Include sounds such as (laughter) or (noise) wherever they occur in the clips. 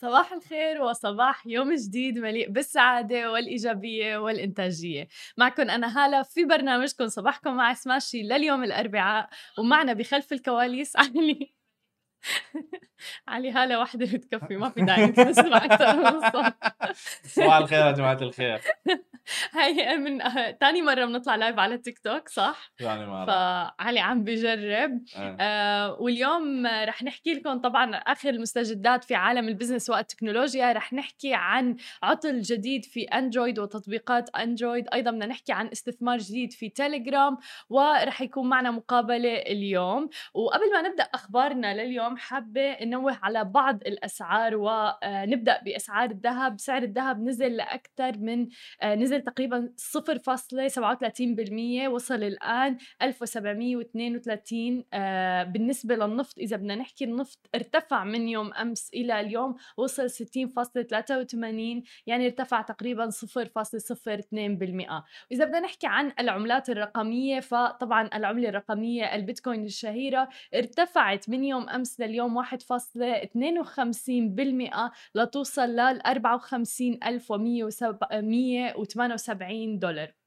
صباح الخير وصباح يوم جديد مليء بالسعادة والإيجابية والإنتاجية. معكم أنا هالة في برنامجكم صباحكم مع سماشي لليوم الأربعاء ومعنا بخلف الكواليس (laughs) علي. (laughs) علي هالة واحدة بتكفي ما في داعي نسمع أكثر من الصوت (laughs) صباح الخير يا جماعة الخير. (laughs) هاي من تاني مرة بنطلع live على تيك توك صح؟ ثاني مرة. فعلي عم بجرب. آه. آه واليوم رح نحكي لكم طبعا آخر المستجدات في عالم ال business والتكنولوجيا. رح نحكي عن عطل جديد في أندرويد وتطبيقات أندرويد أيضا بدنا نحكي عن استثمار جديد في تيليجرام ورح يكون معنا مقابلة اليوم. وقبل ما نبدأ أخبارنا لليوم حابة ننوه على بعض الأسعار ونبدأ بأسعار الذهب. سعر الذهب نزل لأكثر من آه، نزل تقريبا 0.37% وصل الآن 1732 آه، بالنسبة للنفط. إذا بدنا نحكي النفط ارتفع من يوم أمس إلى اليوم وصل 60.83 يعني ارتفع تقريبا 0.02% وإذا بدنا نحكي عن العملات الرقمية فطبعا العملة الرقمية البيتكوين الشهيرة ارتفعت من يوم أمس لليوم 1.52% لتوصل لل 54178 دولار.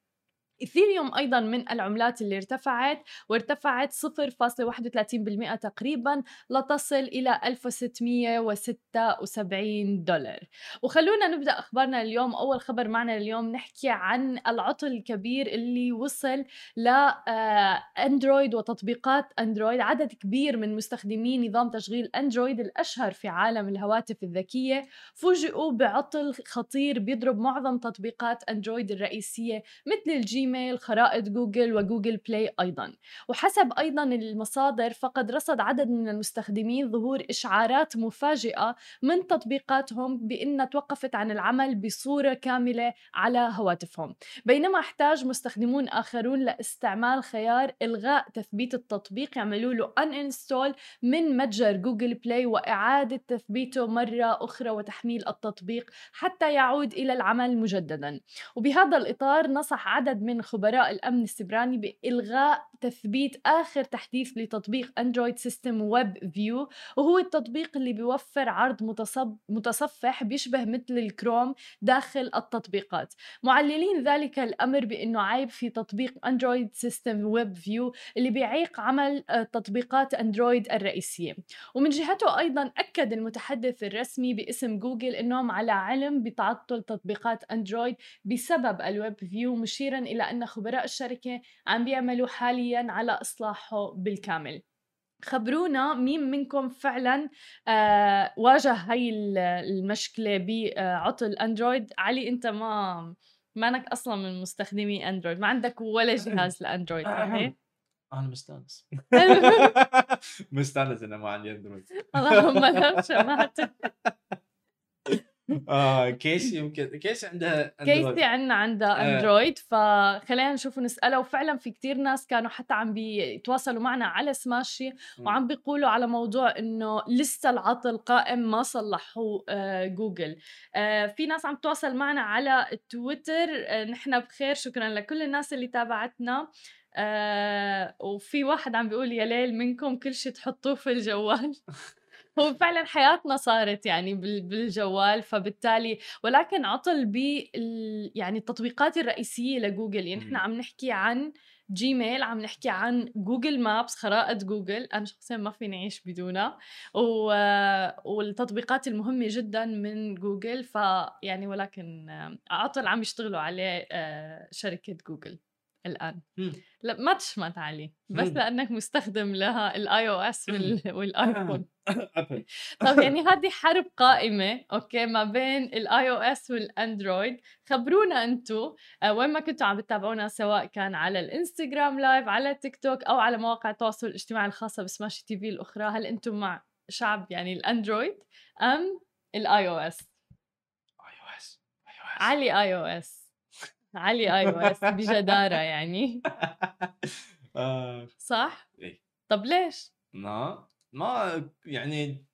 إثيريوم أيضا من العملات اللي ارتفعت وارتفعت 0.31% تقريبا لتصل إلى 1676 دولار. وخلونا نبدأ أخبارنا اليوم. أول خبر معنا اليوم نحكي عن العطل الكبير اللي وصل لأندرويد وتطبيقات أندرويد. عدد كبير من مستخدمي نظام تشغيل أندرويد الأشهر في عالم الهواتف الذكية فوجئوا بعطل خطير بيضرب معظم تطبيقات أندرويد الرئيسية مثل الجيميل جيميل خرائط جوجل وجوجل بلاي أيضا. وحسب أيضا المصادر فقد رصد عدد من المستخدمين ظهور إشعارات مفاجئة من تطبيقاتهم بأنها توقفت عن العمل بصورة كاملة على هواتفهم. بينما أحتاج مستخدمون آخرون لاستعمال خيار إلغاء تثبيت التطبيق يعملوا له uninstall من متجر Google Play وإعادة تثبيته مرة أخرى وتحميل التطبيق حتى يعود إلى العمل مجددا. وبهذا الإطار نصح عدد من خبراء الأمن السبراني بإلغاء تثبيت آخر تحديث لتطبيق Android System WebView وهو التطبيق اللي بيوفر عرض متصفح بيشبه مثل الكروم داخل التطبيقات. معللين ذلك الأمر بأنه عيب في تطبيق Android System WebView اللي بيعيق عمل آه، تطبيقات أندرويد الرئيسية. ومن جهته أيضا أكد المتحدث الرسمي باسم جوجل أنهم على علم بتعطل تطبيقات أندرويد بسبب ال WebView مشيرا إلى أن خبراء الشركة عم بيعملوا حاليا على إصلاحه بالكامل. خبرونا مين منكم فعلا آه واجه هاي المشكلة بعطل أندرويد؟ علي أنت ما مانك أصلا من مستخدمي أندرويد ما عندك ولا جهاز لأندرويد صحيح؟ أنا مستأنس. (laughs) مستأنس إنه ما عندي أندرويد. اللهم لا سمعت (laughs) آه كيسي يمكن كيسي عندها كيسي عندنا عندها آه. اندرويد فخلينا نشوف ونسالها وفعلا في كتير ناس كانوا حتى عم بيتواصلوا معنا على سماشي وعم بيقولوا على موضوع إنه لسه العطل قائم ما صلحوه آه جوجل آه في ناس عم تواصل معنا على تويتر آه نحن بخير. شكرا لكل الناس اللي تابعتنا. آه وفي واحد عم بيقول يا ليل منكم كل شيء تحطوه في الجوال. (laughs) (laughs) هو فعلا حياتنا صارت يعني بالجوال فبالتالي ولكن عطل ب يعني التطبيقات الرئيسية لجوجل. يعني إحنا عم نحكي عن Gmail عم نحكي عن Google Maps خرائط جوجل أنا شخصيا ما فيني أعيش بدونها. و... والتطبيقات المهمة جدا من جوجل. فيعني ولكن عطل عم يشتغلوا عليه آه، شركة جوجل. الآن. لا ما تشمت علي بس لأنك مستخدم لها ال iOS والآيفون. (laughs) Apple. طب يعني (laughs) هذه حرب قائمة أوكي ما بين ال iOS والأندرويد. خبرونا أنتم آه وين ما كنتوا عم بتتابعونا سواء كان على الانستغرام live على تيك توك أو على مواقع التواصل الاجتماعي الخاصة بسماشي تي في الأخرى هل أنتم مع شعب يعني الاندرويد أم الاي أو اس اي أو اس علي اي أو اس علي اي أو اس بجدارة يعني. (laughs) آه. صح؟ إيه. طب ليش؟ ما ما يعني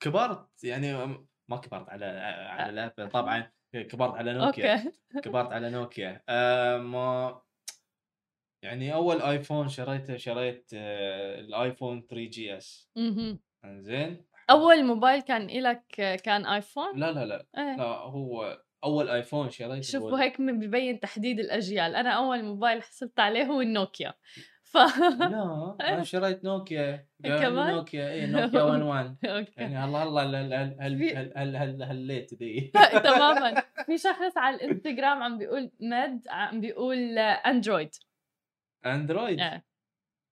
كبرت يعني ما كبرت على على طبعا كبرت على نوكيا كبرت على نوكيا. آه ما يعني أول آيفون شريته شريت آه الآيفون 3GS. أها إنزين. أول موبايل كان إلك كان آيفون؟ لا لا لا. إيه. لا هو اول ايفون شريته شوفوا هيك من- ببين تحديد الاجيال أنا اول موبايل حصلت عليه هو النوكيا ف لا أنا شريت نوكيا كمان؟ نوكيا اي نوكيا 11 أوكي يعني هلا هلا هل هل هل في- هل هل هل هليت ذي تماما في شخص على الانستغرام عم بيقول مد عم بيقول اندرويد اندرويد إيه.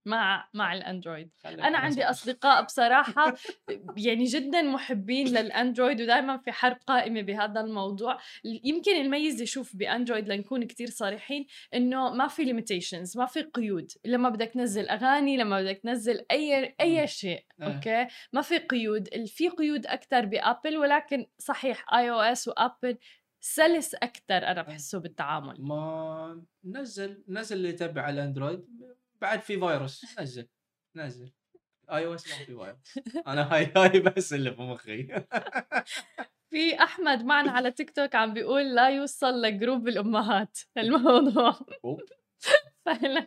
مع مع الأندرويد. أنا عندي. أصدقاء بصراحة (laughs) يعني جدا محبين للأندرويد ودائما في حرب قائمة بهذا الموضوع. يمكن الميز يشوف بأندرويد لنكون كتير صريحين إنه ما في limitations ما في قيود. لما بدك تنزل أغاني لما بدك تنزل أي. أي شيء إيه. أوكي؟ ما في قيود. في قيود أكثر بأبل ولكن صحيح iOS و Apple سلس أكثر أنا بحسه بالتعامل. ما نزل نزل اللي تبع الأندرويد. بعد في فيروس. نزل. نزل. iOS ما في فيروس. (laughs) أنا هاي هاي بس اللي في مخي. (laughs) في أحمد معنا على تيك توك عم بيقول لا يوصل ل group الأمهات. الموضوع. (laughs) فعلا.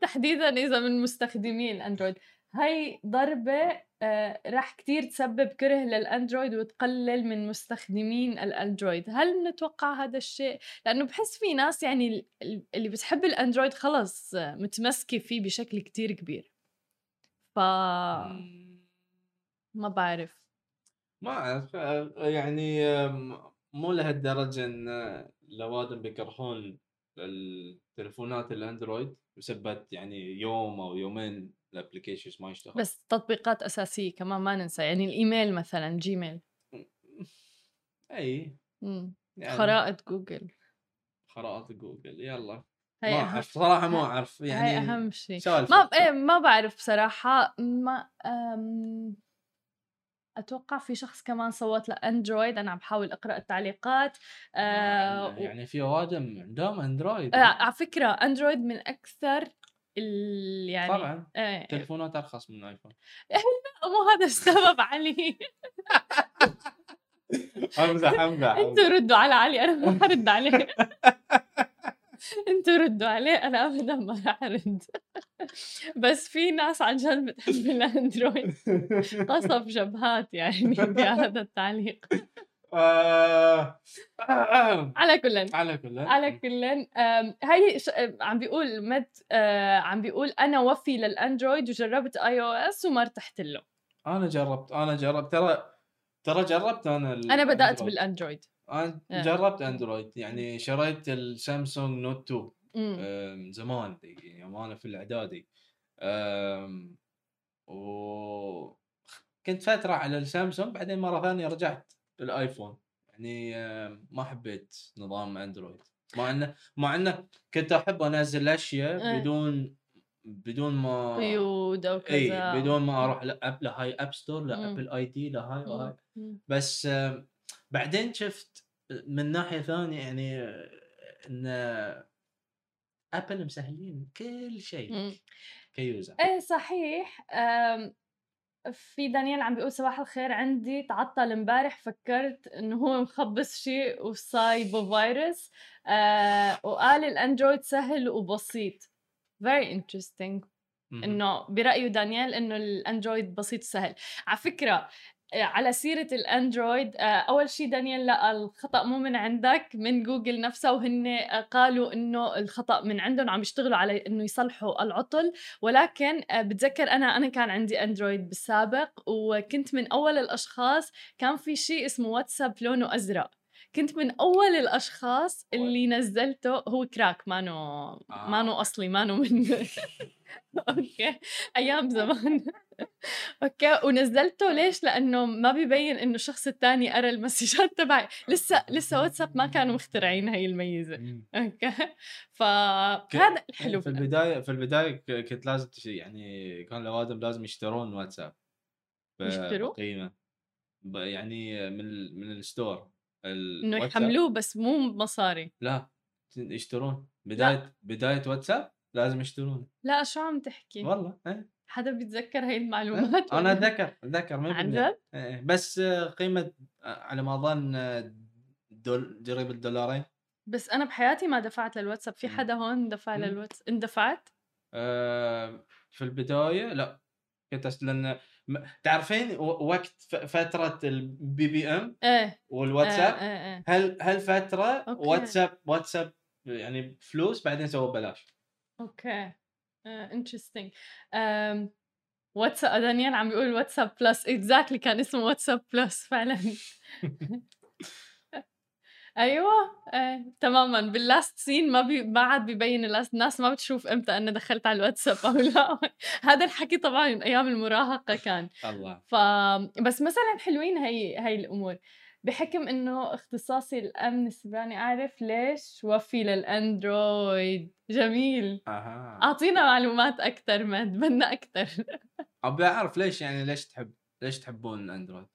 تحديدا إذا من مستخدمي الاندرويد هاي ضربة آه، رح كتير تسبب كره للأندرويد وتقلل من مستخدمين الأندرويد. هل نتوقع هذا الشيء؟ لأنه بحس في ناس يعني ال- ال- اللي بتحب الأندرويد خلص آه، متمسكة فيه بشكل كتير كبير. ف ما بعرف. ما أعرف آه، يعني مو لهالدرجة إن آه، لوادم بيكرهون التليفونات الأندرويد بسبب يعني يوم أو يومين ال applications ما يشتغل. بس تطبيقات أساسية كمان ما ننسى يعني الإيميل مثلا Gmail. إي. مم. يعني خرائط جوجل. خرائط جوجل يلا. هي ما أعرف صراحة ما أعرف يعني أهم شيء. سوالف ما إيه ما بعرف بصراحة ما أم... أتوقع في شخص كمان صوت لأندرويد أنا عم بحاول أقرأ التعليقات آه يعني في اوادم عندهم أندرويد. آه على فكرة أندرويد من أكثر ال... يعني طبعا. إيه تلفونات ارخص من ايفون (laughs) مو هذا السبب علي. (laughs) امزح امزح (laughs) أنتوا ردوا على علي أنا ما حرد عليه. أنتوا ردوا عليه أنا ابدا ما رح أرد. بس في ناس عن جد بتحب الأندرويد. قصف جبهات يعني بهذا التعليق. آه، آه، على كل على كل على كل هاي ش... عم بيقول آه، عم بيقول أنا وفي للأندرويد وجربت iOS وما ارتحت له. أنا جربت أنا جربت. ترى ترى جربت أنا أنا بدأت الأندرويد. بالأندرويد. أنا آه. جربت أندرويد. يعني شريت السامسونج Note 2 أمم. آه، من زمان يعني يوم أنا في الإعدادي. و كنت فترة على السامسونج بعدين مرة ثانية رجعت. بالايفون يعني ما حبيت نظام أندرويد مع إنه مع إنه كنت أحب أنزل أشياء إيه. بدون بدون ما قيود أو كذا اي بدون ما أروح لاب لهاي App Store. ل Apple ID لهاي وهاي. بس بعدين شفت من ناحية ثانية يعني إن Apple مسهلين كل شيء. ك user إيه صحيح في دانيال عم بيقول صباح الخير عندي تعطل امبارح فكرت إنه هو مخبص شيء وصايبه فيروس. آه وقال الأندرويد سهل وبسيط. Very interesting. إنه برأيه دانيال إنه الأندرويد بسيط وسهل. على فكرة على سيرة الأندرويد آه، أول شيء دانيال لا الخطأ مو من عندك من جوجل نفسها وهن آه، قالوا إنه الخطأ من عندهم عم يشتغلوا على إنه يصلحوا العطل. ولكن آه، بتذكر أنا أنا كان عندي أندرويد بالسابق وكنت من أول الأشخاص كان في شيء اسمه واتساب لونه أزرق. كنت من أول الأشخاص اللي نزلته هو crack مانو آه. مانو أصلي مانو من (laughs) أوكي أيام زمان. (laughs) okay ونزلته ليش؟ لأنه ما بيبين إنه الشخص الثاني قرا ال messages تبعي. لسه لسه واتساب ما كانوا مخترعين هاي الميزة. okay فهذا الحلو في البداية في البداية كنت لازم يعني كان الأوادم لازم يشترون واتساب يشتروا؟ بقيمة. ب- يعني من من ال store. إنه. يحملوه بس مو مصاري لا يشترون بداية بداية واتساب لازم يشترون لا شو عم تحكي والله إيه. حدا بيتذكر هاي المعلومات أنا؟ أتذكر أتذكر ما عن. جد إيه، بس آه، قيمة آه، على ما أظن آه، دول قريب الدولارين بس أنا بحياتي ما دفعت للواتساب في. حدا هون دفع مم. للواتس اندفعت آه، في البداية لا كنت. لأن تعرفين وقت فترة ال BBM؟ إيه. والواتساب؟ إيه إيه إيه. هل هل فترة okay. واتساب واتساب يعني فلوس بعدين سووا ببلاش؟ okay. Interesting واتساب دانيال عم بيقول واتساب بلس. exactly كان اسمه واتساب بلس فعلا. (laughs) أيوه إيه تماما. بال last seen ما بي ما عاد ببين ال last الناس ما بتشوف إمتى أنا دخلت على الواتساب أو (laughs) لا. هذا الحكي طبعا من أيام المراهقة كان. الله. ف بس مثلا حلوين هي هي الأمور. بحكم إنه اختصاصي الأمن السيبراني أعرف ليش وفي للأندرويد. جميل. أها. أعطينا معلومات أكثر ما بدنا أكثر أبي أعرف ليش يعني ليش تحب ليش تحبون الأندرويد؟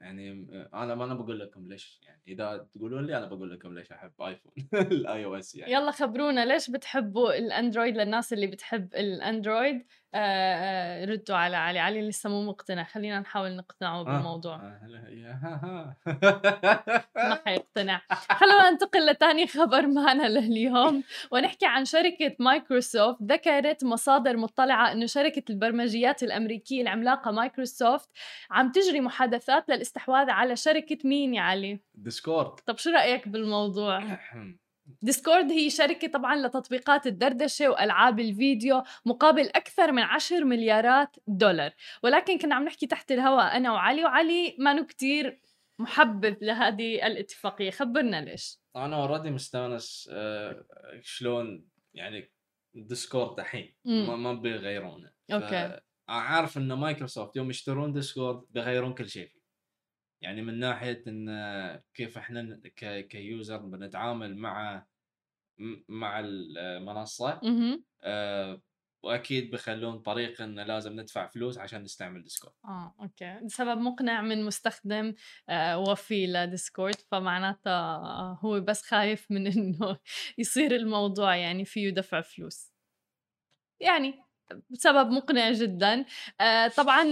يعني أنا ما أنا بقول لكم ليش يعني إذا تقولون لي أنا بقول لكم ليش أحب ايفون ال iOS يعني. يلا خبرونا ليش بتحبوا الاندرويد للناس اللي بتحب الاندرويد آه آه ردوا على علي علي لسه مو مقتنع خلينا نحاول نقنعه بالموضوع. آه، يا ها (laughs) ما حيقتنع. خلونا ننتقل لتاني خبر معنا لليوم ونحكي عن شركة مايكروسوفت ذكرت مصادر مطلعة أنه شركة البرمجيات الأمريكية العملاقة مايكروسوفت عم تجري محادثات للاستحواذ على شركة مين يا علي؟ ديسكورد طب شو رأيك بالموضوع؟ ديسكورد هي شركة طبعا لتطبيقات الدردشة وألعاب الفيديو مقابل أكثر من 10 مليارات دولار ولكن كنا عم نحكي تحت الهواء أنا وعلي وعلي ما كتير محبب لهذه الاتفاقية خبرنا ليش أنا already مستانس آه، شلون يعني ديسكورد الحين. ما بيغيرونه okay. عارف إن مايكروسوفت يوم يشترون ديسكورد بيغيرون كل شيء يعني من ناحية إن كيف إحنا ك user بنتعامل مع مع المنصة. آه، وأكيد بيخلون طريقه انه لازم ندفع فلوس عشان نستعمل ديسكورد آه okay. سبب مقنع من مستخدم آه وفي لديسكورد فمعناتها آه هو بس خايف من (laughs) إنه يصير الموضوع يعني فيه دفع فلوس. يعني سبب مقنع جدا. آه طبعا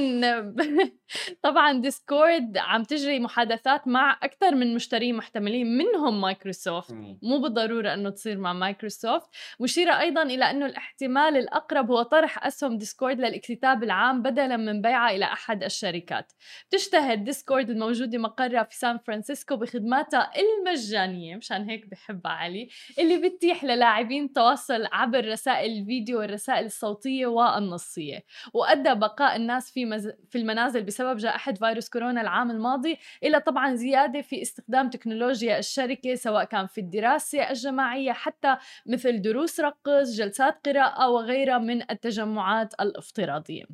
طبعا ديسكورد عم تجري محادثات مع أكثر من مشتري محتملين منهم مايكروسوفت. مو بالضرورة أنه تصير مع مايكروسوفت مشيرة أيضا إلى أنه الاحتمال الأقرب هو طرح أسهم ديسكورد للاكتتاب العام بدلا من بيعها إلى أحد الشركات. تشتهر ديسكورد الموجودة مقرها في سان فرانسيسكو بخدماتها المجانية مشان هيك بحبها علي اللي بتتيح للاعبين التواصل عبر رسائل الفيديو والرسائل الصوتية والنصية وأدى بقاء الناس في, مز... في المنازل بسبب جائحة فيروس كورونا العام الماضي إلى طبعا زيادة في استخدام تكنولوجيا الشركة سواء كان في الدراسة الجماعية حتى مثل دروس رقص جلسات قراءة وغيرها من التجمعات الافتراضية.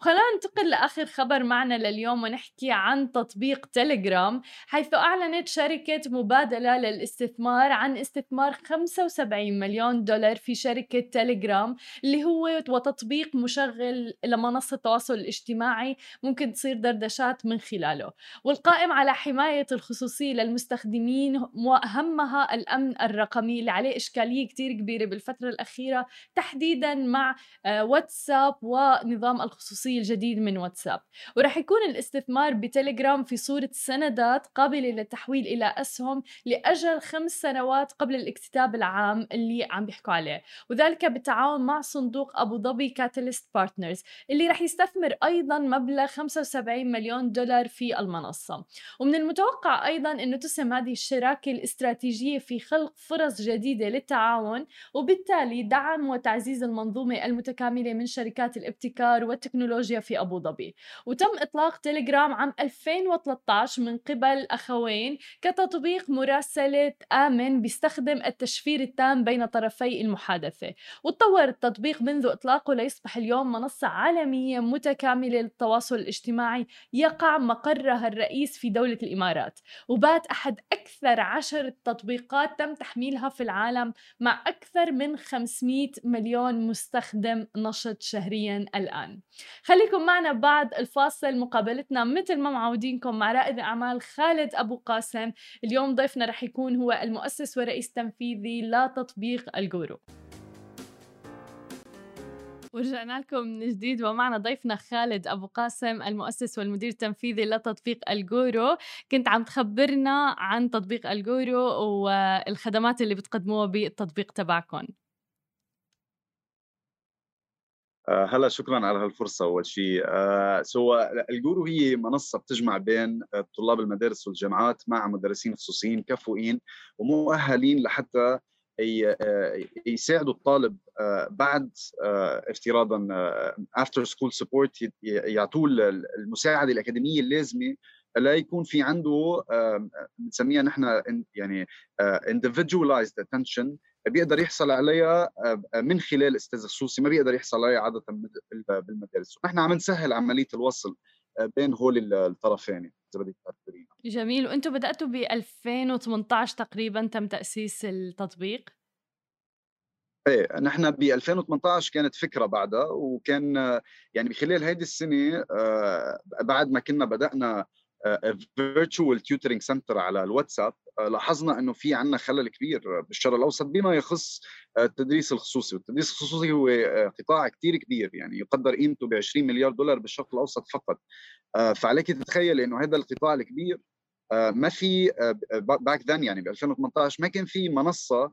وخلينا ننتقل لآخر خبر معنا لليوم ونحكي عن تطبيق تليجرام حيث أعلنت شركة مبادلة للاستثمار عن استثمار 75 مليون دولار في شركة تليجرام اللي هو وتطبيق مشغل لمنصة التواصل الاجتماعي ممكن تصير دردشات من خلاله. والقائم على حماية الخصوصية للمستخدمين وأهمها الأمن الرقمي اللي عليه إشكالية كتير كبيرة بالفترة الأخيرة تحديدا مع آه، واتساب ونظام الخصوصية الجديد من واتساب. ورح يكون الاستثمار بتليجرام في صورة سندات قابلة للتحويل إلى أسهم لأجل خمس سنوات قبل الاكتتاب العام اللي عم بيحكوا عليه. وذلك بالتعاون مع صندوق أبو ظبي كاتاليست بارتنرز اللي رح يستثمر أيضا مبلغ 75 مليون دولار في المنصة. ومن المتوقع أيضا أنه تسهم هذه الشراكة الاستراتيجية في خلق فرص جديدة للتعاون وبالتالي دعم وتعزيز المنظومة المتكاملة من شركات الابتكار والتكنولوجيا في أبو ظبي. وتم إطلاق تليجرام عام 2013 من قبل أخوين كتطبيق مراسلة آمن بيستخدم التشفير التام بين طرفي المحادثة. وتطور التطبيق منذ إطلاقه ليصبح اليوم منصة عالمية متكاملة للتواصل الاجتماعي يقع مقرها الرئيس في دولة الإمارات وبات أحد أكثر عشر تطبيقات تم تحميلها في العالم مع أكثر من 500 مليون مستخدم نشط شهريا الآن. خليكم معنا بعد الفاصل. مقابلتنا مثل ما معودينكم مع رائد أعمال خالد أبو قاسم. اليوم ضيفنا رح يكون هو المؤسس ورئيس تنفيذي لتطبيق الجورو. ورجعنا لكم من جديد. ومعنا ضيفنا خالد أبو قاسم المؤسس والمدير التنفيذي لتطبيق الجورو. كنت عم تخبرنا عن تطبيق الجورو والخدمات اللي بتقدموها بالتطبيق تبعكم آه، هلا شكرا على هالفرصة أول شيء آه، so الجورو هي منصة بتجمع بين طلاب المدارس والجامعات مع مدرسين خصوصيين كفؤين ومؤهلين لحتى يساعدوا الطالب بعد افتراضا after school support يعطوه المساعدة الأكاديمية اللازمة. لا يكون في عنده بنسميها نحن يعني individualized attention بيقدر يحصل عليها من خلال أستاذ خصوصي ما بيقدر يحصل عليها عاده بالمدارس. ونحن عم نسهل عملية الوصل بين هول الطرفين إذا بدك جميل. وأنتم بدأتوا ب 2018 تقريبا تم تأسيس التطبيق؟ إيه نحن ب 2018 كانت فكرة بعدها وكان يعني بخلال هذه السنة بعد ما كنا بدأنا virtual tutoring center على الواتساب آه، لاحظنا إنه في عندنا خلل كبير بالشرق الأوسط بما يخص آه، التدريس الخصوصي، والتدريس الخصوصي هو آه، قطاع كثير كبير يعني يقدر قيمته ب 20 مليار دولار بالشرق الأوسط فقط. فعليك تتخيل إنه هذا القطاع الكبير ما في back then يعني ب 2018 ما كان في منصة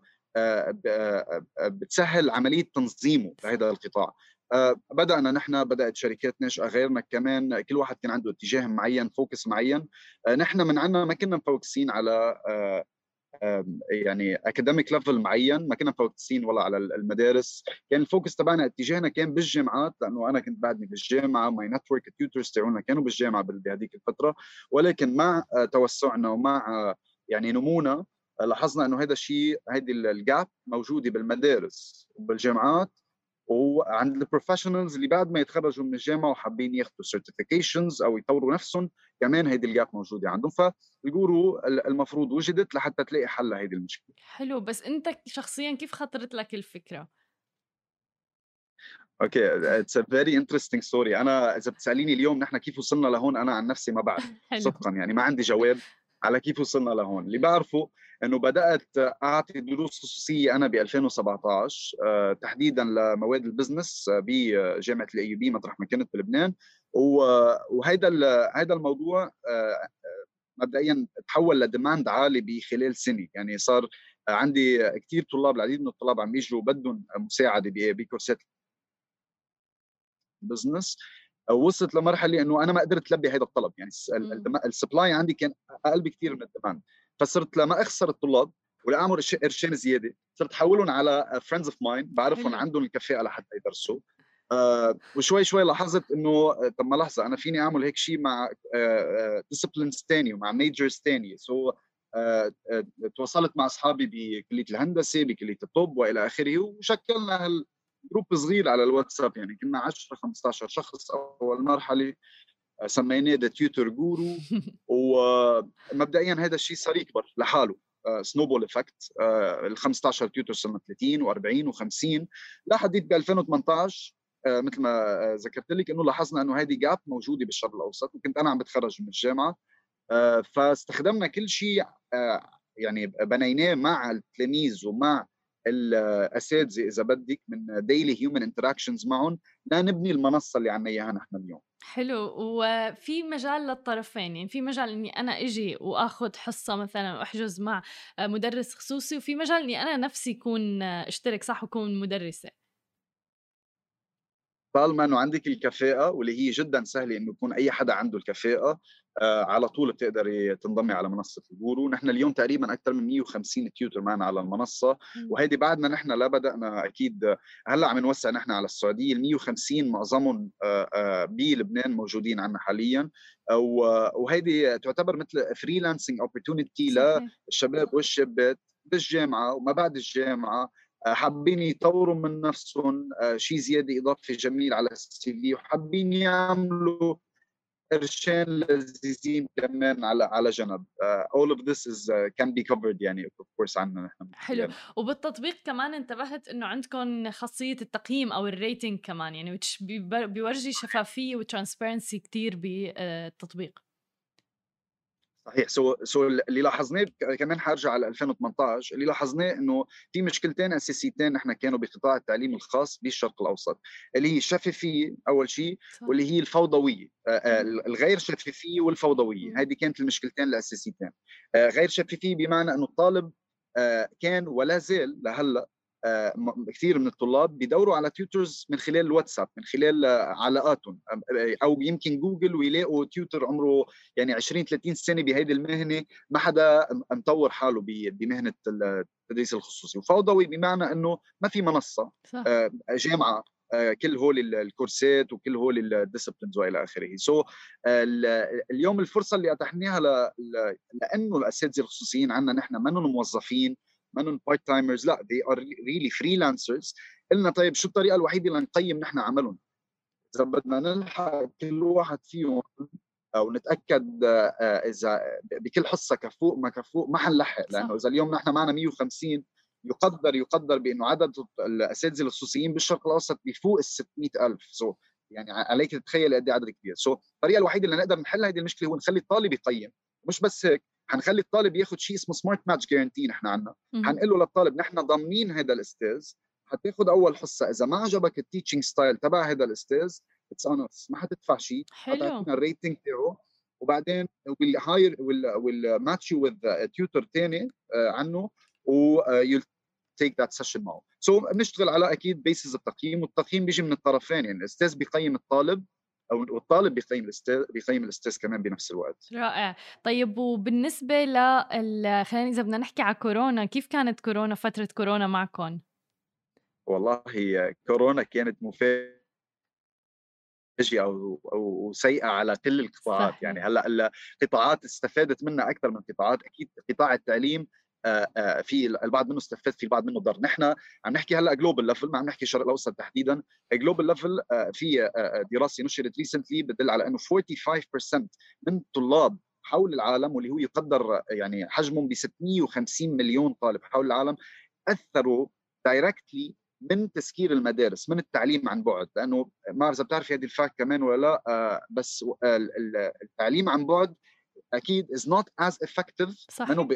بتسهل عملية تنظيمه لهذا القطاع. آه، بدأنا نحن بدأت شركات ناشئه غيرنا كمان كل واحد كان عنده اتجاه معين focus معين. آه، نحن من عنا ما كنا مفوكسين على آه، يعني academic level معين ما كنا مفوكسين ولا على المدارس. كان ال focus تبعنا اتجاهنا كان بالجامعات لأنه أنا كنت بعدني بالجامعة my network tutors تاعونا كانوا بالجامعة بهذيك الفترة. ولكن مع توسعنا ومع يعني نمونا لاحظنا إنه هذا الشيء هذه ال gap موجودة بالمدارس وبالجامعات. وعند ال professionals اللي بعد ما يتخرجوا من الجامعة وحابين ياخذوا certifications أو يطوروا نفسهم كمان هيدي ال gap موجودة عندهم. فبيقولوا المفروض وجدت لحتى تلاقي حل لهيدي المشكلة. حلو. بس أنت شخصيا كيف خطرت لك الفكرة؟ okay. It's a very interesting story أنا إذا بتسأليني اليوم نحن كيف وصلنا لهون أنا عن نفسي ما بعرف. (laughs) صدقا يعني ما عندي جواب. على كيف وصلنا لهون. اللي بعرفه إنه بدأت أعطي دروس خصوصية أنا ب 2017 آه، تحديدا لمواد ال business آه، بجامعه ال AUB مطرح ما كنت بلبنان. وهيدا هيدا الموضوع آه، مبدئيا تحول ل demand عالي بخلال سنة. يعني صار عندي كثير طلاب العديد من الطلاب عم يجوا بدهم مساعدة بكورسات business وصلت لمرحلة إنه أنا ما قدرت ألبي هذا الطلب. يعني ال supply عندي كان أقل بكثير من ال demand. فصرت لما أخسر الطلاب ولا اعمل قرشين زيادة صرت احولهم على friends of mine بعرفهم عندهم الكفاءه لحتى يدرسوا. آه وشوي شوي لاحظت إنه طب ما لحظة أنا فيني أعمل هيك شيء مع disciplines آه ثانية ومع majors ثانية so آه آه تواصلت مع أصحابي بكلية الهندسة بكلية الطب وإلى آخره وشكلنا هال group صغير على الواتساب يعني كنا 10 15 شخص أول مرحلة سميناه The Tutor Guru ومبدئيا هذا الشيء صار يكبر لحاله snowball effect ال 15 tutor صرنا 30 و40 و50 لحديت ب 2018 مثل ما ذكرت لك إنه لاحظنا إنه هذه gap موجودة بالشرق الأوسط وكنت أنا عم بتخرج من الجامعة فاستخدمنا كل شيء يعني بنيناه مع التلاميذ ومع الأساتذة إذا بدك من daily human interactions معهم لنبني المنصة اللي عنا إياها نحن اليوم. حلو. وفي مجال للطرفين يعني في مجال إني أنا إجي وآخذ حصة مثلا وأحجز مع مدرس خصوصي وفي مجال إني أنا نفسي اكون اشترك صح وكون مدرسة. طالما إنه عندك الكفاءة واللي هي جدا سهلة إنه يكون أي حدا عنده الكفاءة آه على طول بتقدري تنضمي على منصة ال Guru. نحن اليوم تقريبا أكثر من 150 tutor معنا على المنصة. وهيدي بعدنا نحن لا بدأنا أكيد هلأ عم نوسع نحن على السعودية. ال 150 معظمهم آه آه بلبنان موجودين عندنا حاليا. وهيدي تعتبر مثل freelancing opportunity للشباب والشابات بالجامعة وما بعد الجامعة. حابين يطوروا من نفسهم آه، شيء زيادة اضافي جميل على ال CV وحابين يعملوا قرشين لذيذين كمان على على جنب. uh, all of this is uh, can be covered يعني of course عندنا نحن حلو. وبالتطبيق كمان انتبهت إنه عندكم خاصية التقييم أو ال rating كمان يعني بيورجي شفافية و transparency كثير بالتطبيق صحيح. so so اللي لاحظناه كمان حارجع على 2018 اللي لاحظناه إنه في مشكلتين أساسيتين نحن كانوا بقطاع التعليم الخاص بالشرق الأوسط. اللي هي الشفافية أول شيء واللي هي الفوضوية. الغير شفافية والفوضوية. هذه كانت المشكلتين الأساسيتين. غير شفافية بمعنى إنه الطالب كان ولا زال لهلأ آه، كثير من الطلاب بيدوروا على tutors من خلال الواتساب من خلال علاقاتهم. أو يمكن جوجل ويلاقوا tutor عمره يعني 20 30 سنة بهيدي المهنة ما حدا مطور حاله بمهنة التدريس الخصوصي. وفوضوي بمعنى إنه ما في منصة صح. آه، جامعة آه، كل هول الكورسات وكل هول ال disciplines وإلى آخره. so so, اليوم الفرصة اللي اتحناها لأنه الأساتذة الخصوصيين عندنا نحن منهم موظفين منهم part-timers لا they are really freelancers. قلنا طيب شو الطريقة الوحيدة لنقيم نحن عملهم؟ إذا بدنا نلحق كل واحد فيهم أو نتأكد آه، إذا بكل حصة كفوق ما كفوق ما حنلحق لأنه إذا اليوم نحن معنا 150 يقدر يقدر بإنه عدد الأساتذة الخصوصيين بالشرق الأوسط بفوق ال 600000 so so يعني عليك تتخيل قد إيه عدد كبير. so so الطريقة الوحيدة اللي نقدر نحل هذه المشكلة هو نخلي الطالب يقيم. مش بس هيك. حنخلي الطالب ياخذ شيء اسمه smart match guarantee نحن عندنا حنقول له للطالب نحن ضامنين هذا الاستاذ حتاخذ أول حصة. إذا ما عجبك ال teaching style تبع هذا الاستاذ it's on ما حتدفع شيء. حلو. ال rating تاعه. وبعدين we'll hire we'll match you with tutor ثاني عنه و you take that session معه. so بنشتغل على أكيد basis التقييم والتقييم بيجي من الطرفين. يعني الاستاذ بيقيم الطالب أو الطالب بيقيم الاستاذ بيقيم الأستاذ كمان بنفس الوقت. رائع. طيب وبالنسبة ل خلينا إذا بدنا نحكي على كورونا كيف كانت كورونا فترة كورونا معكم؟ والله كورونا كانت مفاجئة أو أو سيئه على كل القطاعات. صحيح. يعني هلا القطاعات استفادت منها أكثر من قطاعات. أكيد قطاع التعليم في البعض منه استفاد في البعض منه ضر. نحن عم نحكي هلا global level ما عم نحكي الشرق الأوسط تحديدا. global level آه، في دراسة نشرت recently بتدل على إنه 45% من الطلاب حول العالم واللي هو يقدر يعني حجمهم ب 650 مليون طالب حول العالم أثروا directly من تسكير المدارس من التعليم عن بعد. لأنه ما بعرف إذا بتعرفي هذه ال fact كمان ولا لا بس التعليم عن بعد أكيد is not as effective منه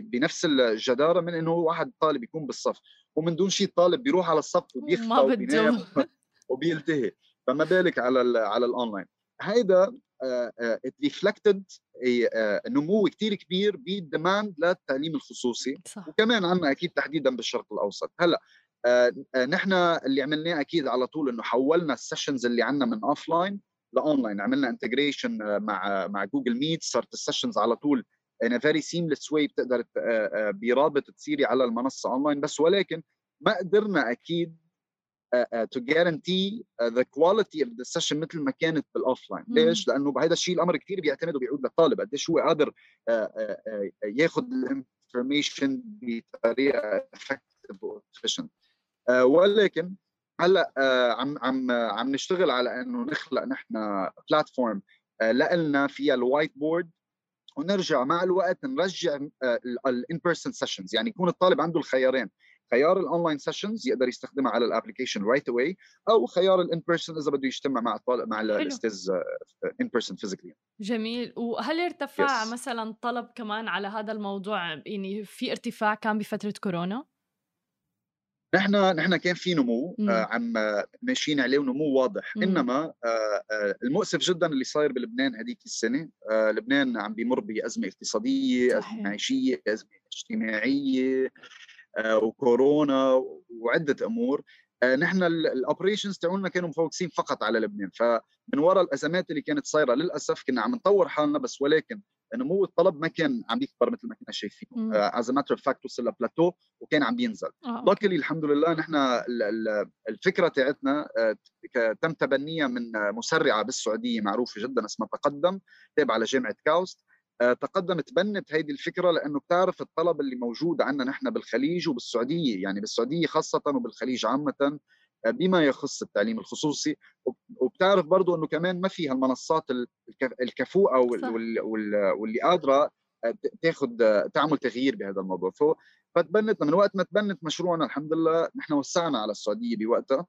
بنفس الجدارة من إنه واحد طالب يكون بالصف ومن دون شيء الطالب بيروح على الصف وبيخفى وبينام (laughs) وبيلتهي. فما بالك على ال على الاونلاين هيدا it reflected نمو كثير كبير بال demand للتعليم الخصوصي. صح. وكمان عندنا أكيد تحديدا بالشرق الأوسط. هلأ نحن اللي عملناه أكيد على طول إنه حولنا ال sessions اللي عندنا من offline ل online عملنا integration آه، مع مع Google Meet صارت ال sessions على طول in very seamless way بتقدر آه، آه، برابط تصيري على المنصة أونلاين بس ولكن ما قدرنا أكيد to guarantee the quality of the session مثل ما كانت بال offline ليش؟ لأنه بهذا الشيء الأمر كثير بيعتمد وبيعود للطالب. قديش هو قادر ياخذ ال information بطريقة effective و efficient ولكن هلأ آه، عم عم عم نشتغل على إنه نخلق نحن platform آه، لنا فيها ال whiteboard ونرجع مع الوقت نرجع ال in-person sessions يعني يكون الطالب عنده الخيارين خيار ال online sessions يقدر يستخدمها على ال application right away أو خيار ال in-person إذا بده يجتمع مع الطالب مع الأستاذ in person physically جميل. وهل ارتفع yes. مثلا طلب كمان على هذا الموضوع؟ يعني في ارتفاع كان بفترة كورونا؟ نحن نحن كان في نمو آه عم ماشيين عليه ونمو واضح مم. إنما آه آه المؤسف جدا اللي صاير بلبنان هذيك السنة آه لبنان عم بيمر بأزمة اقتصادية صحيح. ازمه معيشية أزمة اجتماعية آه وكورونا وعدة أمور آه نحن ال operations تاعولنا كانوا م focus ين فقط على لبنان فمن وراء الأزمات اللي كانت صايرة للأسف كنا عم نطور حالنا بس ولكن نمو الطلب ما كان عم يكبر مثل ما كنا شايفين as matter fact وصل لبلاتو وكان عم بينزل لكلي آه. الحمد لله نحن الفكرة تاعتنا آه، تم تبنيها من مسرعة بالسعودية معروفة جدا اسمها تقدم تابعة لجامعة كاوست. آه، تقدم تبنت هيدي الفكرة لأنه بتعرف الطلب اللي موجود عندنا نحن بالخليج وبالسعودية يعني بالسعودية خاصة وبالخليج عامة. بما يخص التعليم الخصوصي وبتعرف برضه إنه كمان ما في هالمنصات الكفوءة واللي قادرة تاخذ تعمل تغيير بهذا الموضوع. فتبنت من وقت ما تبنت مشروعنا الحمد لله نحن وسعنا على السعودية بوقتها.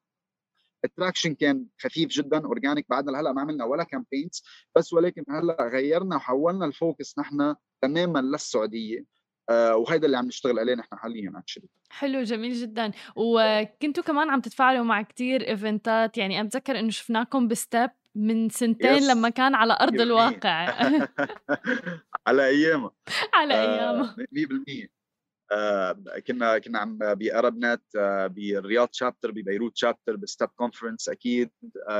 ال traction كان خفيف جدا organic بعدنا هلا ما عملنا ولا campaigns بس ولكن هلأ غيرنا وحولنا ال focus نحن تماما للسعودية. آه، وهذا اللي عم نشتغل عليه نحن حاليا actually حلو جميل جدا. وكنتوا كمان عم تتفاعلوا مع كتير event ات يعني اتذكر إنه شفناكم ب STEP من سنتين yes. لما كان على أرض الواقع. (laughs) على ايامها على ايامها 100% كنا كنا عم بارب نت بالرياض شابتر ببيروت شابتر بستاب كونفرنس أكيد.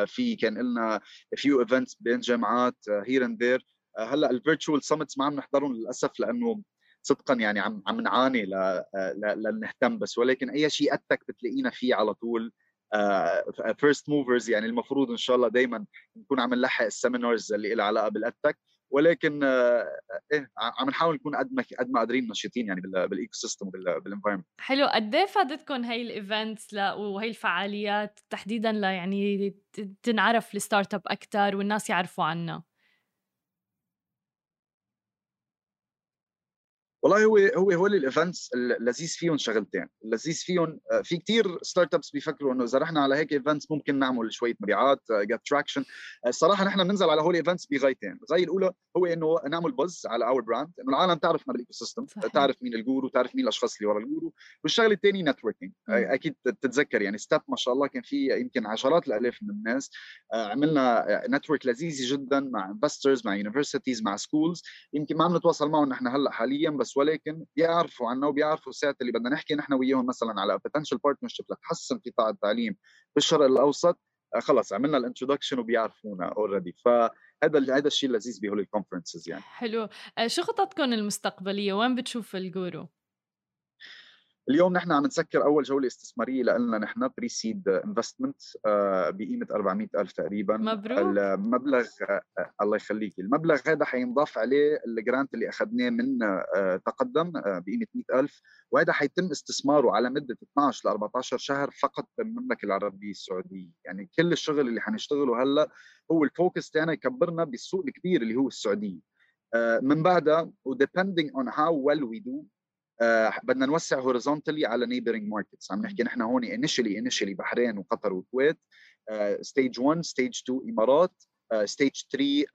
في كان لنا فيو ايفنتس بين جامعات هير اند ذير هلأ الفيرتشوال سمتس ما عم نحضرهم للأسف لأنه صدقا يعني عم عم نعاني لنهتم بس ولكن أي شيء اتك بتلاقينا فيه على طول. first movers يعني المفروض إن شاء الله دائما نكون عم نلحق ال seminars اللي لها علاقة بال EdTech ولكن إيه عم نحاول نكون قد ما قد ما قادرين نشيطين يعني بال ecosystem وبال environment حلو. قد إيه فادتكم هي ال events وهي الفعاليات تحديدا ل يعني تنعرف ال startup أكثر والناس يعرفوا عنها؟ والله هو هو هو ال events اللذيذ فيهم شغلتين، اللذيذ فيهم آه، في كثير startups بيفكروا إنه إذا رحنا على هيك events ممكن نعمل شوية مبيعات get آه، traction، الصراحه نحن بننزل على هول ال events بغايتين، الغاية الأولى هو إنه نعمل buzz على our brand، إنه العالم تعرفنا بال ecosystem، تعرف مين الجورو، تعرف مين الأشخاص اللي ورا الجورو، والشغلة الثانية networking، أكيد بتتذكر يعني STEP ما شاء الله كان في يمكن عشرات الألاف من الناس، آه، عملنا network لذيذه جدا مع investors مع universities مع schools، يمكن ما عم نتواصل معهم نحن هلأ حاليا بس ولكن بيعرفوا عنا وبيعرفوا ساعه اللي بدنا نحكي نحن وياهم مثلا على potential partnership لتحسن قطاع التعليم بالشرق الأوسط آه، خلص عملنا ال introduction وبيعرفونا already فهذا هذا الشيء اللذيذ بهول ال conferences يعني. حلو. آه، شو خططكم المستقبلية؟ وين بتشوف الجورو؟ اليوم نحن عم نسكر أول جولة استثمارية لنا نحن pre-seed investment بقيمة 400 ألف تقريبا. مبروك. المبلغ آه، الله يخليك. المبلغ هذا حينضاف عليه ال grant اللي أخذناه من آه، تقدم آه، بقيمة 100 ألف. وهذا حيتم استثماره على مدة 12 ل 14 شهر فقط بالمملكه العربية السعودية. يعني كل الشغل اللي حنشتغله هلأ هو ال focus تاعنا يكبرنا بالسوق الكبير اللي هو السعودية. من بعدها و depending on how well we do بدنا نوسع horizontally على neighboring markets عم نحكي نحن هون initially initially بحرين وقطر والكويت. stage 1 stage 2 إمارات. stage 3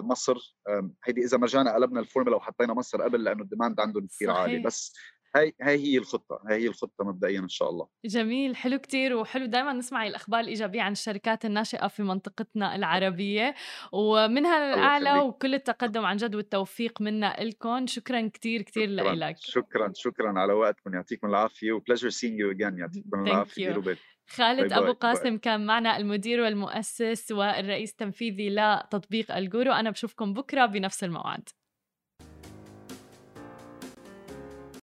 مصر. هيدي إذا ما رجعنا قلبنا الفورمولا وحطينا مصر قبل لأنه ال demand عندهم كثير عالي. بس هي هي هي الخطة هي هي الخطة مبدئيا إن شاء الله. جميل حلو كتير وحلو دائما نسمع الأخبار الإيجابية عن الشركات الناشئة في منطقتنا العربية ومنها الاعلى وكل التقدم عن جد والتوفيق منا لكم شكرا كتير كتير لك شكرا شكرا على وقتكم يعطيكم العافية و pleasure seeing you again يعطيكم العافية خالد bye أبو قاسم كان معنا المدير والمؤسس والرئيس التنفيذي لتطبيق الجورو. أنا بشوفكم بكرة بنفس الموعد.